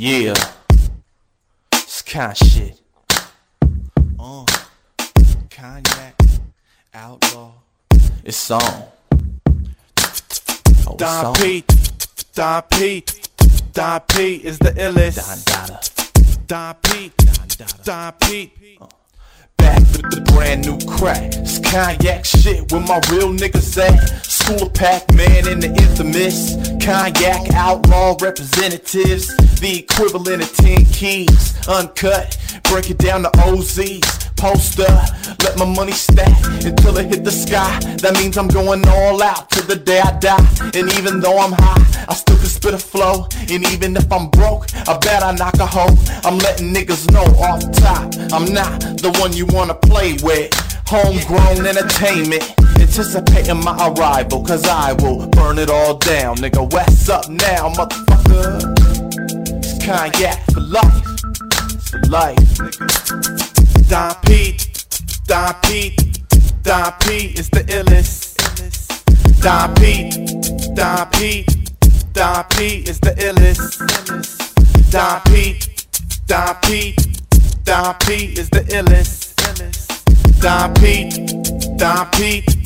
Yeah. Of shit. Uh. Konyak. Outlaw. It's on. Oh, Don on. P, Don P, Don P is the illest. Don Dada. Don P, Don P. Back with the brand new crack. It's Konyak shit where my real niggas at. School of Pac-Man and the infamous Konyak outlaw representatives. The equivalent of 10 keys. Uncut. Break it down to OZs. Poster. Let my money stack until it hit the sky. That means I'm going all out till the day I die. And even though I'm high, I still can spit a flow. And even if I'm broke, I bet I knock a hoe. I'm letting niggas know off top. I'm not the one you wanna play with. Homegrown entertainment. Anticipating my arrival, cause I will burn it all down. Nigga, what's up now, motherfucker? It's Konyak for life. For life, nigga. Don P, Don P, Don P is the illest. Don P, Don P, Don P is the illest. Don P, Don P, Don P is the illest. Don P, Don P,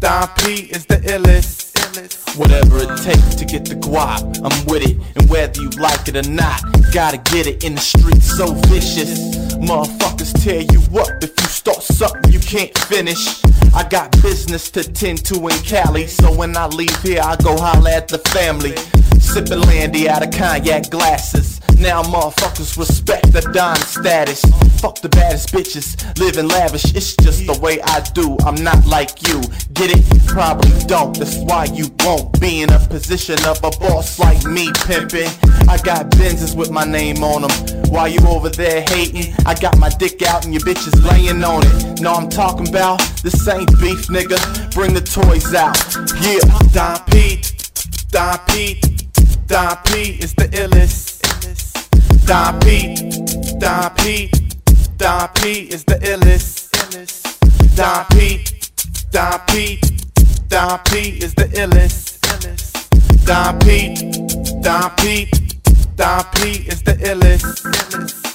Don P is the illest. Whatever it takes to get the guap, I'm with it. And whether you like it or not, gotta get it in the streets so vicious. Motherfuckers tear you up if you start something you can't finish. I got business to tend to in Cali, so when I leave here, I go holla at the family. Sipping Landy out of cognac glasses. Now motherfuckers respect the Don status. Fuck the baddest bitches, living lavish. It's just the way I do. I'm not like you. Get it? You Probably don't. That's why you won't be in a position of a boss like me, pimpin'. I got Benzes with my name on them. While you over there hating, I got my dick out and your bitches laying on it. Know I'm talking about? This ain't beef, nigga. Bring the toys out. Yeah. Don P, Don P, Don P is the illest. Don P, Don P, Don P is the illest. Don P, Don P, Don P is the illest. Don P, Don P, Don P is the illest.